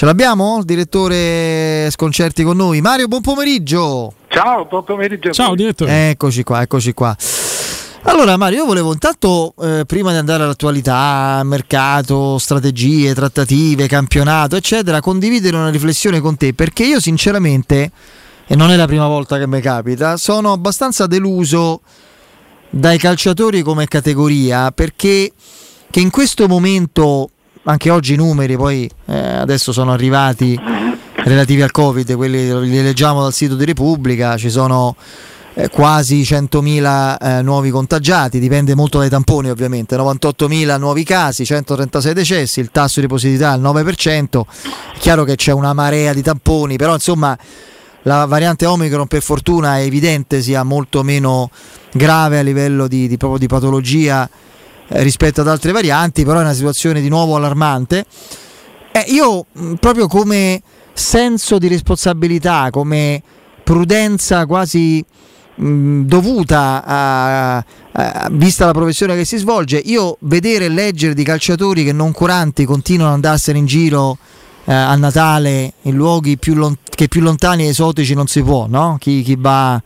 Ce l'abbiamo? Il direttore Sconcerti con noi. Mario, buon pomeriggio. Ciao, buon pomeriggio. Ciao direttore. Eccoci qua, eccoci qua. Allora Mario, io volevo intanto, eh, prima di andare all'attualità, mercato, strategie, trattative, campionato, eccetera, condividere una riflessione con te, perché io sinceramente, e non è la prima volta che mi capita, sono abbastanza deluso dai calciatori come categoria, perché che in questo momento anche oggi i numeri poi eh, adesso sono arrivati relativi al Covid, quelli li leggiamo dal sito di Repubblica, ci sono eh, quasi 100.000 eh, nuovi contagiati, dipende molto dai tamponi ovviamente, 98.000 nuovi casi, 136 decessi, il tasso di positività al 9%, è chiaro che c'è una marea di tamponi, però insomma la variante Omicron per fortuna è evidente sia molto meno grave a livello di, di, di patologia rispetto ad altre varianti, però è una situazione di nuovo allarmante. Eh, io proprio come senso di responsabilità, come prudenza quasi mh, dovuta a, a, vista la professione che si svolge, io vedere e leggere di calciatori che non curanti continuano ad andarsene in giro eh, a Natale in luoghi più lont- che più lontani e esotici non si può, no? Chi, chi va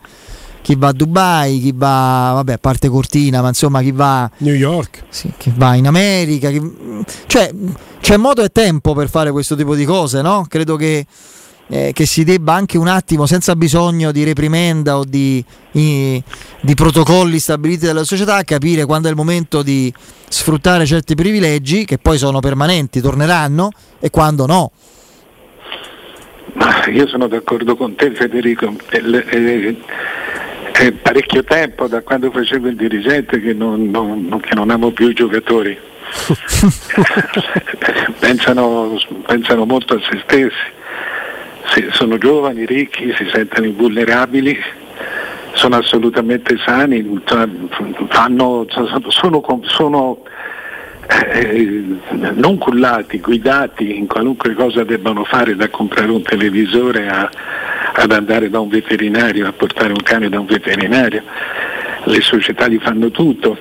chi va a Dubai, chi va, vabbè, a parte Cortina, ma insomma chi va... New York. Sì, chi va in America. Chi, cioè, c'è modo e tempo per fare questo tipo di cose, no? Credo che, eh, che si debba anche un attimo, senza bisogno di reprimenda o di, i, di protocolli stabiliti dalla società, capire quando è il momento di sfruttare certi privilegi, che poi sono permanenti, torneranno, e quando no. Ma io sono d'accordo con te Federico. È parecchio tempo da quando facevo il dirigente che non, non, che non amo più i giocatori. pensano, pensano, molto a se stessi. sono giovani, ricchi, si sentono invulnerabili, sono assolutamente sani, fanno, sono, sono eh, non cullati, guidati in qualunque cosa debbano fare, da comprare un televisore a, ad andare da un veterinario, a portare un cane da un veterinario. Le società li fanno tutto,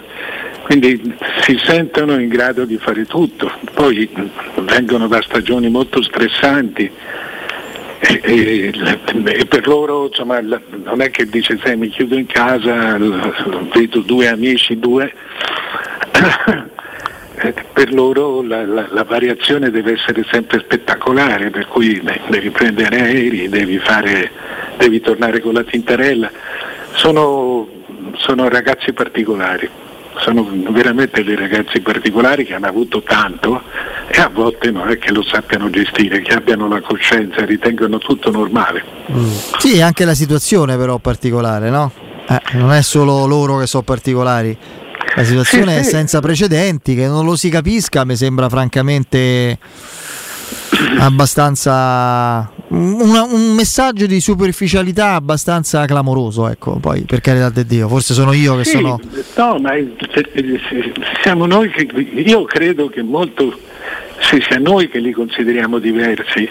quindi si sentono in grado di fare tutto. Poi vengono da stagioni molto stressanti. E, e, e per loro insomma, non è che dice se mi chiudo in casa, vedo due amici, due Eh, per loro la, la, la, variazione deve essere sempre spettacolare, per cui devi prendere aerei, devi, fare, devi tornare con la tintarella. Sono, sono ragazzi particolari, sono veramente dei ragazzi particolari che hanno avuto tanto e a volte non è che lo sappiano gestire, che abbiano la coscienza, ritengono tutto normale. Mm. Sì, anche la situazione però particolare, no? Eh, non è solo loro che sono particolari, la situazione sì, è senza precedenti, che non lo si capisca mi sembra francamente abbastanza una, un messaggio di superficialità abbastanza clamoroso ecco poi per carità di Dio forse sono io che sì, sono no ma siamo noi che io credo che molto se sia noi che li consideriamo diversi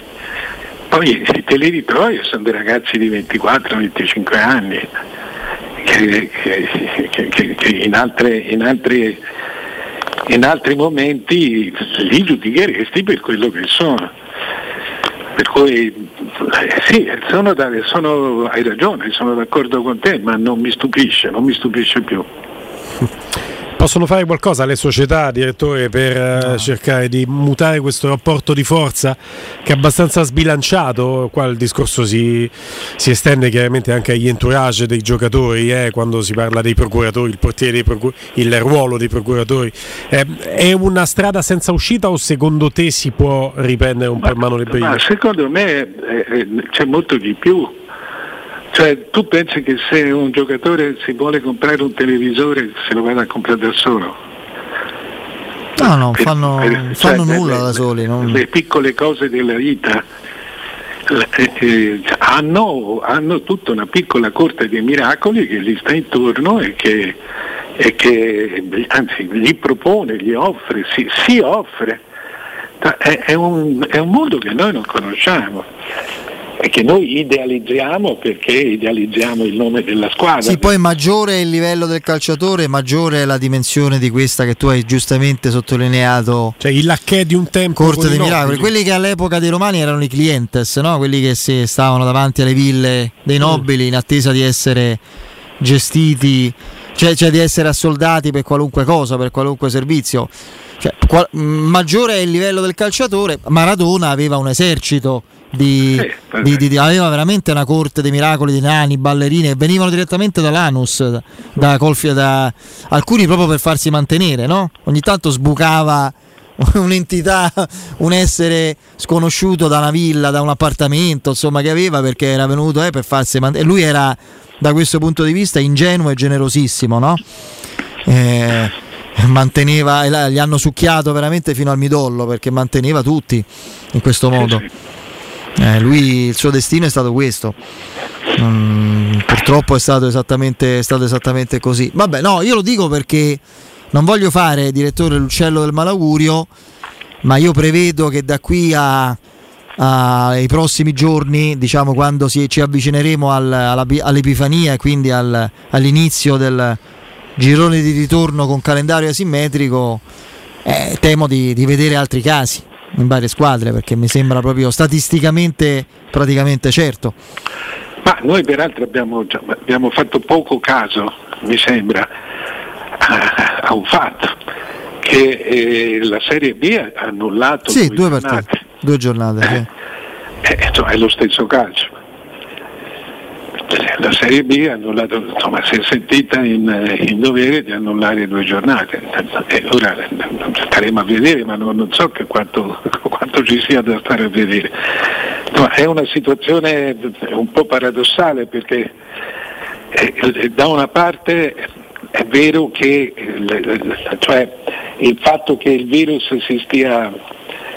poi te li ritrovi sono dei ragazzi di 24-25 anni che, che, che, in, altre, in, altri, in, altri, momenti li giudicheresti per quello che sono. Per cui eh, sì, sono, sono, hai ragione, sono d'accordo con te, ma non mi stupisce, non mi stupisce più. Possono fare qualcosa le società, direttore, per eh, no. cercare di mutare questo rapporto di forza che è abbastanza sbilanciato? Qua il discorso si, si estende chiaramente anche agli entourage dei giocatori, eh, quando si parla dei procuratori, il portiere dei procuratori, il ruolo dei procuratori. Eh, è una strada senza uscita o secondo te si può riprendere un po' in mano le briglie? Secondo me eh, c'è molto di più cioè, tu pensi che se un giocatore si vuole comprare un televisore se lo vada a comprare da solo? No, no, per, fanno, per, fanno cioè, nulla le, da soli. Non... Le piccole cose della vita eh, eh, hanno, hanno, tutta una piccola corte di miracoli che gli sta intorno e che, e che anzi gli propone, gli offre, si, si offre. È, è, un, è un mondo che noi non conosciamo e che noi idealizziamo perché idealizziamo il nome della squadra. Sì, poi maggiore è il livello del calciatore, maggiore è la dimensione di questa che tu hai giustamente sottolineato. Cioè il lacchè di un tempo. Corte dei miracoli, quelli che all'epoca dei romani erano i clientes, no? quelli che si stavano davanti alle ville dei mm. nobili in attesa di essere gestiti, cioè, cioè di essere assoldati per qualunque cosa, per qualunque servizio. Cioè, qual- maggiore è il livello del calciatore, Maradona aveva un esercito di, sì, di, di, aveva veramente una corte dei miracoli di nani, ballerine venivano direttamente dall'anus, da, da, da, alcuni proprio per farsi mantenere, no? ogni tanto sbucava un'entità, un essere sconosciuto da una villa, da un appartamento, insomma, che aveva perché era venuto eh, per farsi mantenere. Lui era da questo punto di vista ingenuo e generosissimo, no? Eh, manteneva, gli hanno succhiato veramente fino al midollo perché manteneva tutti in questo modo. Eh, lui il suo destino è stato questo. Mm, purtroppo è stato, esattamente, è stato esattamente così. Vabbè, no, io lo dico perché non voglio fare direttore l'uccello del malaugurio, ma io prevedo che da qui a, ai prossimi giorni, diciamo quando si, ci avvicineremo al, alla, all'Epifania e quindi al, all'inizio del, girone di ritorno con calendario asimmetrico, eh, temo di, di, vedere altri casi in varie squadre perché mi sembra proprio statisticamente praticamente certo. Ma noi peraltro abbiamo, abbiamo fatto poco caso, mi sembra, a, a un fatto che eh, la Serie B ha annullato sì, due, partite, due giornate. Eh, eh, insomma, è lo stesso calcio la Serie B annullato, insomma, si è sentita in, in, dovere di annullare due giornate. E ora staremo a vedere, ma non, non so quanto, quanto, ci sia da stare a vedere. Insomma, è una situazione un po' paradossale perché eh, da una parte è vero che cioè, il fatto che il virus si stia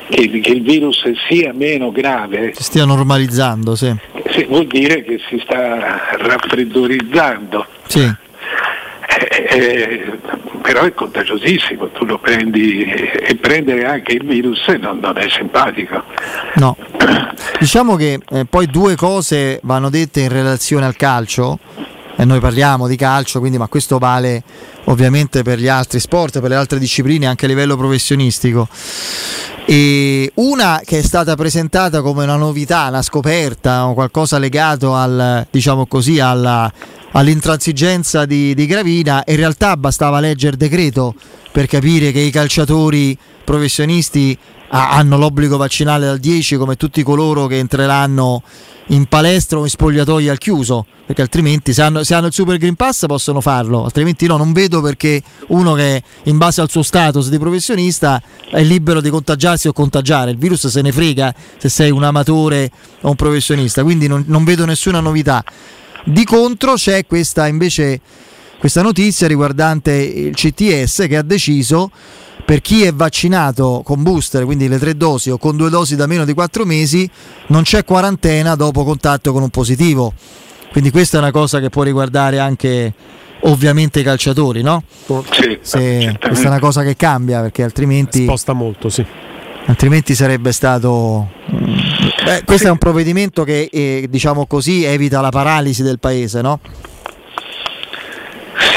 che, che, il virus sia meno grave. Si stia normalizzando, sì. sì vuol dire che si sta raffreddorizzando. Sì. Eh, eh, però è contagiosissimo, tu lo prendi e prendere anche il virus non, non è simpatico. No, diciamo che eh, poi due cose vanno dette in relazione al calcio, e noi parliamo di calcio, quindi ma questo vale ovviamente per gli altri sport, per le altre discipline anche a livello professionistico. E una che è stata presentata come una novità, una scoperta o qualcosa legato al, diciamo così, alla, all'intransigenza di, di Gravina, in realtà bastava leggere il decreto per capire che i calciatori professionisti hanno l'obbligo vaccinale dal 10 come tutti coloro che entreranno in palestra o in spogliatoio al chiuso, perché altrimenti se hanno, se hanno, il Super Green Pass possono farlo, altrimenti no, non vedo perché uno che in base al suo status di professionista è libero di contagiarsi o contagiare, il virus se ne frega se sei un amatore o un professionista, quindi non, non vedo nessuna novità. Di contro c'è questa invece questa notizia riguardante il CTS che ha deciso per chi è vaccinato con booster, quindi le tre dosi o con due dosi da meno di quattro mesi, non c'è quarantena dopo contatto con un positivo. Quindi questa è una cosa che può riguardare anche ovviamente i calciatori, no? Sì, Se, questa è una cosa che cambia perché altrimenti... Sposta molto, sì. Altrimenti sarebbe stato... Mm, beh, questo è un provvedimento che, eh, diciamo così, evita la paralisi del paese, no?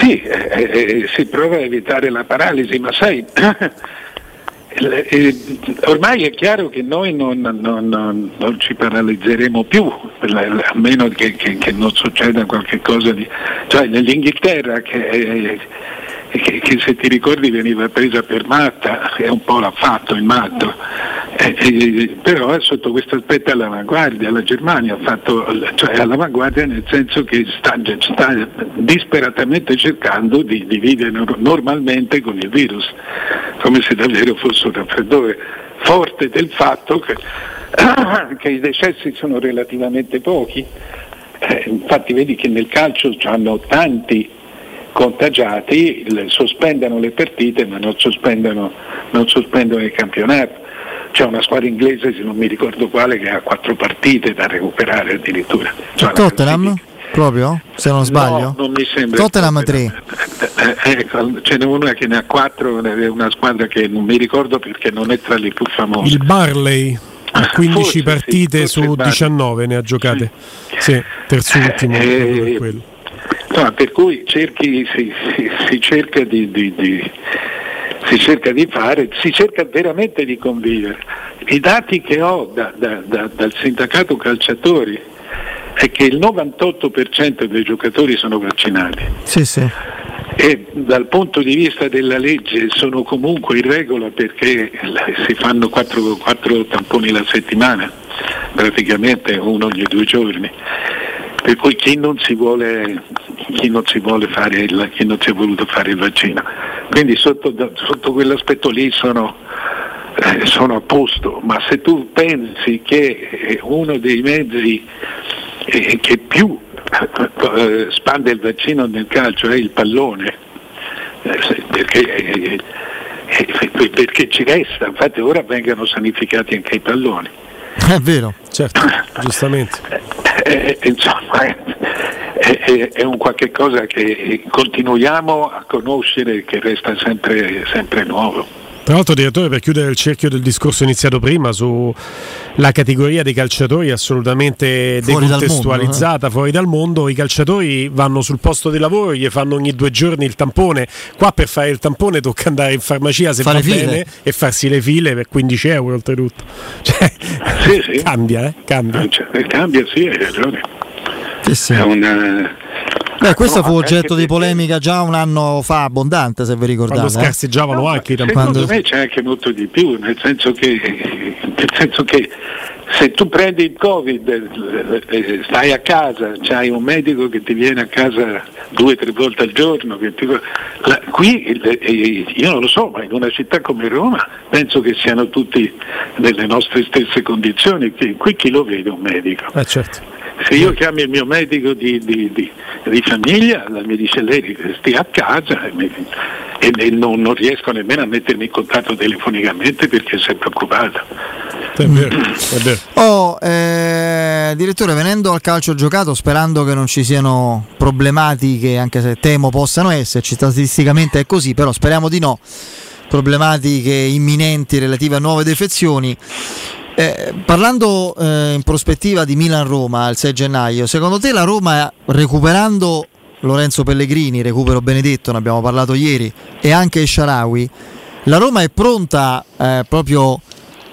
Sì, eh, eh, si prova a evitare la paralisi, ma sai, eh, ormai è chiaro che noi non, non, non, non ci paralizzeremo più, a meno che, che, che non succeda qualcosa di... Cioè nell'Inghilterra che, che, che se ti ricordi veniva presa per matta, e un po' l'ha fatto il matto eh, eh, però è sotto questo aspetto all'avanguardia, la Germania ha fatto, cioè all'avanguardia nel senso che sta, sta disperatamente cercando di, di, vivere normalmente con il virus, come se davvero fosse un raffreddore, forte del fatto che, che i decessi sono relativamente pochi. Eh, infatti vedi che nel calcio hanno tanti contagiati, sospendono le partite ma non sospendono, non sospendono il campionato c'è una squadra inglese, se non mi ricordo quale, che ha quattro partite da recuperare addirittura. Cioè, Tottenham? Proprio? Se non sbaglio? No, non mi sembra. Tottenham 3. Eh, ecco, ce n'è una che ne ha quattro, è una squadra che non mi ricordo perché non è tra le più famose. Il Barley. 15 forse partite sì, su 19 ne ha giocate. Sì, terzultimo. Eh, quello. No, per cui cerchi, si, si, si, cerca di, di, di, si, cerca di, fare, si cerca veramente di convivere. I dati che ho da, da, da, dal sindacato calciatori è che il 98% dei giocatori sono vaccinati. Sì, sì e dal punto di vista della legge sono comunque in regola perché si fanno quattro, quattro tamponi la settimana, praticamente uno ogni due giorni. Per cui chi non si vuole, chi non si vuole fare il, chi non si è voluto fare il vaccino. Quindi sotto, sotto quell'aspetto lì sono, eh, sono a posto, ma se tu pensi che uno dei mezzi eh, che più eh, spande il vaccino nel calcio è il pallone, eh, perché, eh, perché ci resta, infatti ora vengono sanificati anche i palloni. È vero, certo, giustamente. Eh, insomma, è, è, è, un qualche cosa che continuiamo a conoscere che resta sempre, sempre nuovo. Tra l'altro, direttore, per chiudere il cerchio del discorso iniziato prima sulla categoria dei calciatori assolutamente fuori decontestualizzata, dal mondo, eh? fuori dal mondo, i calciatori vanno sul posto di lavoro, gli fanno ogni due giorni il tampone. Qua per fare il tampone tocca andare in farmacia se Fare va file. bene e farsi le file per 15 euro oltretutto. Cioè, sì, sì. Cambia, eh? Cambia. Cioè, cambia, sì, hai ragione. Sì, sì. È una Beh, questo fu oggetto di polemica già un anno fa abbondante, se vi ricordate. Quando scarseggiavano no, anche i. Secondo me c'è anche molto di più, nel senso che, nel senso che se tu prendi il Covid, eh, eh, stai a casa, c'hai un medico che ti viene a casa due o tre volte al giorno, ti, la, qui eh, io non lo so, ma in una città come Roma penso che siano tutti nelle nostre stesse condizioni, qui chi lo vede un medico? Eh certo. Se io chiamo il mio medico di, di, di, di famiglia, mi dice lei stia a casa e, mi, e, e non, non, riesco nemmeno a mettermi in contatto telefonicamente perché sei preoccupato. È vero, è vero. Oh, eh, direttore, venendo al calcio giocato, sperando che non ci siano problematiche, anche se temo possano esserci, statisticamente è così, però speriamo di no problematiche imminenti relative a nuove defezioni. Eh, parlando eh, in prospettiva di Milan-Roma il 6 gennaio, secondo te la Roma recuperando Lorenzo Pellegrini, recupero Benedetto, ne abbiamo parlato ieri, e anche Sharawi, la Roma è pronta eh, proprio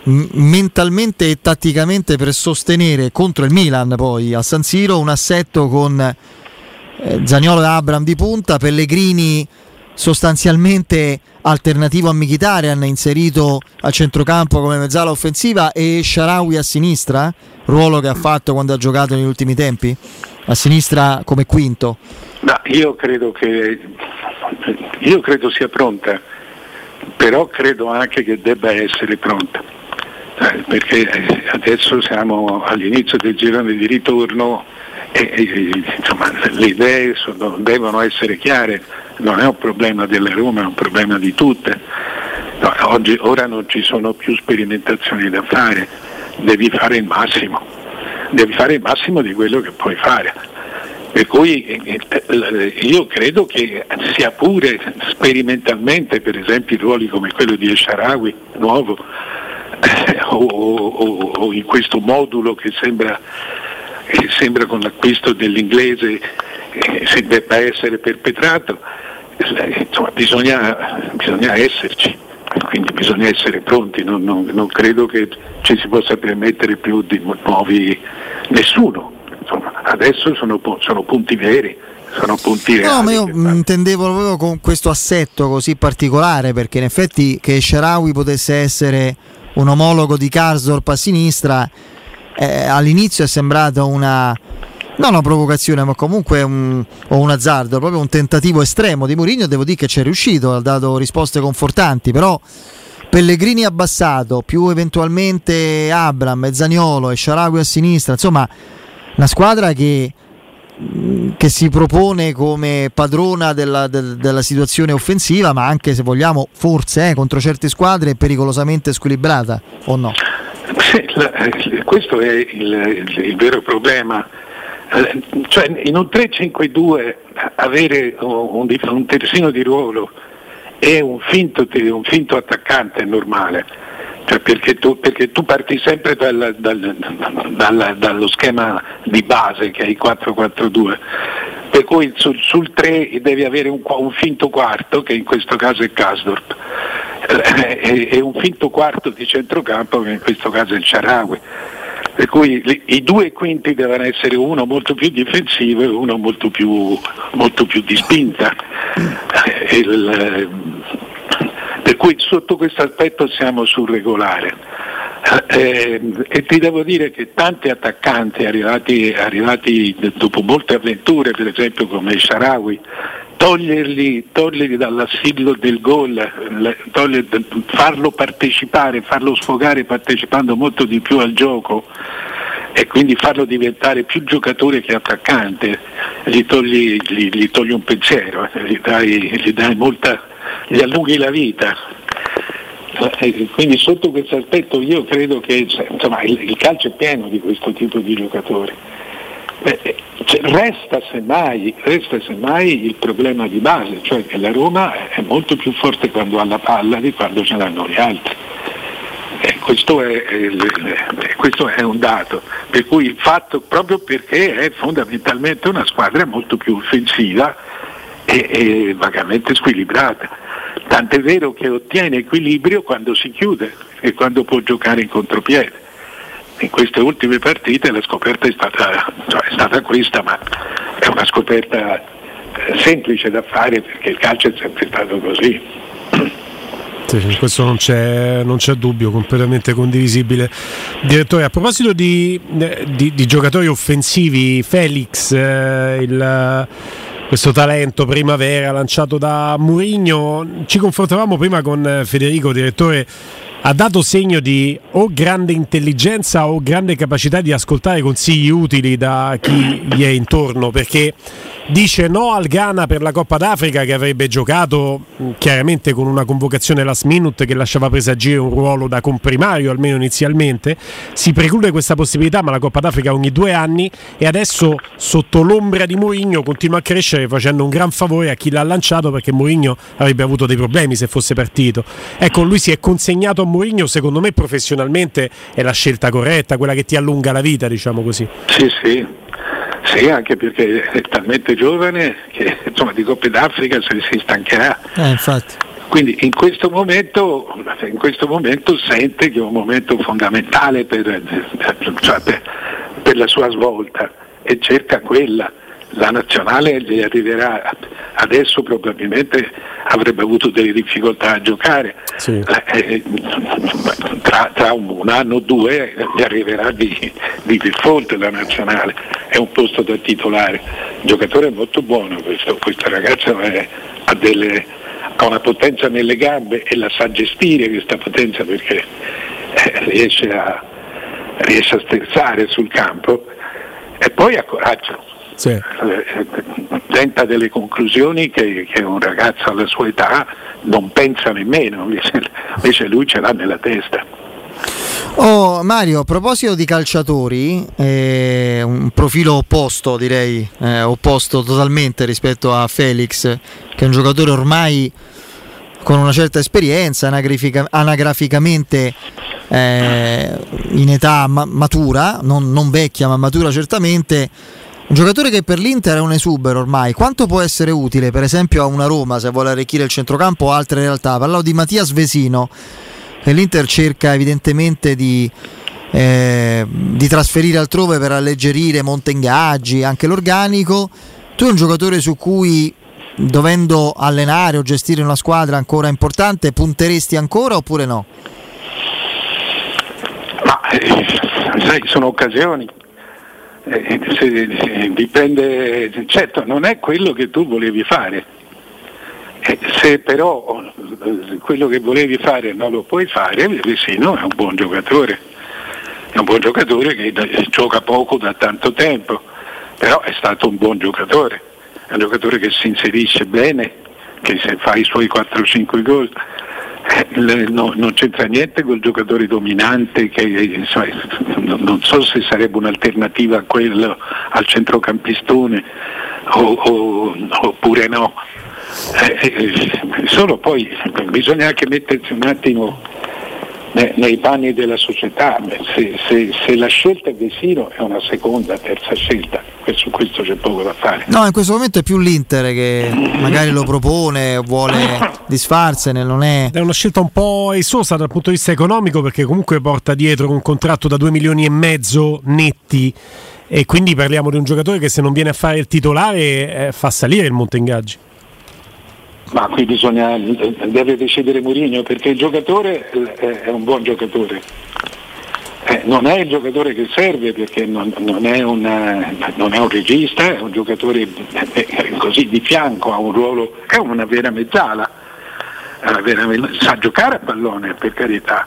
m- mentalmente e tatticamente per sostenere contro il Milan poi a San Siro un assetto con eh, Zagnolo e Abram di punta, Pellegrini sostanzialmente alternativo a Mkhitaryan inserito a centrocampo come mezzala offensiva e Sharawi a sinistra, ruolo che ha fatto quando ha giocato negli ultimi tempi, a sinistra come quinto. No, io credo che io credo sia pronta, però credo anche che debba essere pronta. Eh, perché adesso siamo all'inizio del girone di ritorno e, e insomma, le idee sono, devono essere chiare non è un problema della Roma, è un problema di tutte. No, oggi, ora non ci sono più sperimentazioni da fare, devi fare il massimo, devi fare il massimo di quello che puoi fare. Per cui eh, eh, io credo che sia pure sperimentalmente, per esempio, ruoli come quello di Esharawi, nuovo, eh, o, o, o, in questo modulo che sembra, che sembra con l'acquisto dell'inglese eh, se debba essere perpetrato, eh, insomma, bisogna, bisogna, esserci, quindi bisogna essere pronti, non, non, non, credo che ci si possa permettere più di nuovi nessuno. Insomma, adesso sono, sono punti veri. Sono punti reali no, ma io intendevo proprio con questo assetto così particolare perché in effetti che Sharawi potesse essere un omologo di Karsdorp a sinistra eh, all'inizio è sembrata una, non una provocazione, ma comunque un, un azzardo, proprio un tentativo estremo di Mourinho. Devo dire che ci è riuscito, ha dato risposte confortanti, però Pellegrini abbassato, più eventualmente Abram Zaniolo e Sharawi a sinistra, insomma, una squadra che, che si propone come padrona della, de, della, situazione offensiva, ma anche se vogliamo, forse eh, contro certe squadre pericolosamente squilibrata, o no? La, questo è il, il, il vero problema eh, cioè in un 3-5-2 avere un, un terzino di ruolo e un finto, un finto attaccante è normale. Cioè perché, tu, perché, tu, parti sempre dal, dal, dal, dallo schema di base che è il 4-4-2, per cui sul, sul 3 devi avere un, un, finto quarto, che in questo caso è Kasdorp, eh, e, e, un finto quarto di centrocampo, che in questo caso è il Ciarawi. Per cui li, i due quinti devono essere uno molto più difensivo e uno molto più, molto più di spinta. Eh, il, per cui sotto questo aspetto siamo sul regolare. Eh, e ti devo dire che tanti attaccanti arrivati, arrivati dopo molte avventure, per esempio come Sharawi, toglierli, toglierli dall'assillo del gol, farlo partecipare, farlo sfogare partecipando molto di più al gioco e quindi farlo diventare più giocatore che attaccante, gli togli, gli, gli togli un pensiero, gli dai, gli dai molta, gli allunghi la vita. Eh, quindi sotto questo aspetto io credo che insomma, il, il calcio è pieno di questo tipo di giocatori. Eh, cioè, resta, semmai, resta semmai il problema di base, cioè che la Roma è molto più forte quando ha la palla di quando ce l'hanno gli altri. Eh, questo, è, eh, questo, è, un dato, per cui il fatto proprio perché è fondamentalmente una squadra molto più offensiva e, e vagamente squilibrata. Tant'è vero che ottiene equilibrio quando si chiude e quando può giocare in contropiede. In queste ultime partite la scoperta è stata, cioè è stata questa, ma è una scoperta eh, semplice da fare perché il calcio è sempre stato così. Sì, questo non c'è, non c'è, dubbio, completamente condivisibile. Direttore, a proposito di, di, di giocatori offensivi, Felix, eh, il questo talento primavera lanciato da Murigno. Ci confrontavamo prima con Federico, direttore ha dato segno di o grande intelligenza o grande capacità di ascoltare consigli utili da chi gli è intorno perché dice no al Ghana per la Coppa d'Africa che avrebbe giocato chiaramente con una convocazione last minute che lasciava presagire un ruolo da comprimario almeno inizialmente si preclude questa possibilità ma la Coppa d'Africa ogni due anni e adesso sotto l'ombra di Mourinho continua a crescere facendo un gran favore a chi l'ha lanciato perché Mourinho avrebbe avuto dei problemi se fosse partito ecco lui si è consegnato a Mourinho secondo me professionalmente è la scelta corretta, quella che ti allunga la vita, diciamo così. Sì, sì. Sì, anche perché è talmente giovane che insomma, di Coppe d'Africa si, si stancherà. Eh, Quindi in questo, momento, in questo, momento, sente che è un momento fondamentale per, cioè per, per la sua svolta e cerca quella la nazionale gli arriverà adesso probabilmente avrebbe avuto delle difficoltà a giocare. Sì. Eh, eh, tra, tra, un anno o due gli arriverà di, di default la nazionale. È un posto da titolare. Il giocatore è molto buono questo, questo ragazzo è, ha, delle, ha, una potenza nelle gambe e la sa gestire questa potenza perché eh, riesce, a, riesce a sterzare sul campo e poi ha coraggio sì. Eh, tenta delle conclusioni che, che, un ragazzo alla sua età non pensa nemmeno, invece, lui ce l'ha nella testa. Oh, Mario, a proposito di calciatori, eh, un profilo opposto direi, eh, opposto totalmente rispetto a Felix, che è un giocatore ormai con una certa esperienza, anagrafica, anagraficamente eh, in età ma- matura, non, non vecchia ma matura certamente un giocatore che per l'Inter è un esubero ormai, quanto può essere utile per esempio a una Roma se vuole arricchire il centrocampo o altre realtà? Parlavo di Mattia Vesino, che l'Inter cerca evidentemente di, eh, di trasferire altrove per alleggerire monte ingaggi, anche l'organico. Tu è un giocatore su cui dovendo allenare o gestire una squadra ancora importante punteresti ancora oppure no? Ma eh, sai, sono occasioni eh, se, dipende, certo non è quello che tu volevi fare, eh, se però eh, quello che volevi fare non lo puoi fare, Vesino è un buon giocatore, è un buon giocatore che gioca poco da tanto tempo, però è stato un buon giocatore, è un giocatore che si inserisce bene, che fa i suoi 4-5 gol no, non c'entra niente col giocatore dominante che insomma, non so se sarebbe un'alternativa a quello al centrocampistone o, o, oppure no. Eh, eh, solo poi bisogna anche mettersi un attimo nei panni della società, se, se, se, la scelta è Vesino è una seconda, terza scelta, su questo c'è poco da fare. No, in questo momento è più l'Inter che magari lo propone, vuole disfarsene, non è... È una scelta un po' esosa dal punto di vista economico perché comunque porta dietro un contratto da 2 milioni e mezzo netti e quindi parliamo di un giocatore che se non viene a fare il titolare eh, fa salire il monte ingaggi. Ma qui bisogna, deve decidere Mourinho perché il giocatore è un buon giocatore. Eh, non è il giocatore che serve perché non, non, è una, non, è un regista, è un giocatore eh, così di fianco, ha un ruolo, è una vera mezzala, vera, sa giocare a pallone per carità,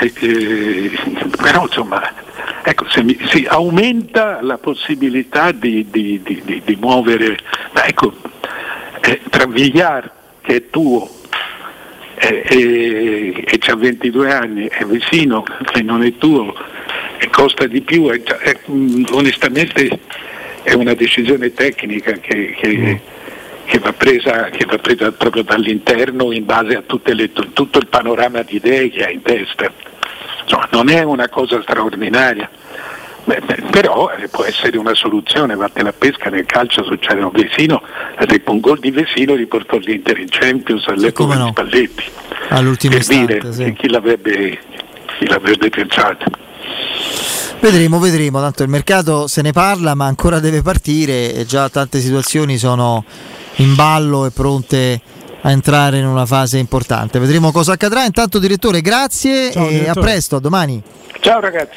eh, eh, però insomma ecco, mi, si aumenta la possibilità di, di, di, di muovere, ecco, eh, tra Vigliar che è tuo eh, e, e ha 22 anni è vicino che non è tuo e costa di più, è, è, mm, onestamente è una decisione tecnica che, che, mm. che, va presa, che, va presa, proprio dall'interno in base a le, tutto il panorama di idee che ha in testa. Insomma, non è una cosa straordinaria. Beh, beh, però eh, può essere una soluzione, vatte la pesca nel calcio succede a Vesino, un gol di Vesino riportò l'Inter in Champions all'epoca no. di Spalletti. All'ultimo per istante, dire sì. chi, l'avrebbe, chi l'avrebbe pensato. Vedremo, vedremo, tanto il mercato se ne parla ma ancora deve partire e già tante situazioni sono in ballo e pronte a entrare in una fase importante. Vedremo cosa accadrà. Intanto direttore, grazie Ciao, e direttore. a presto, a domani. Ciao ragazzi.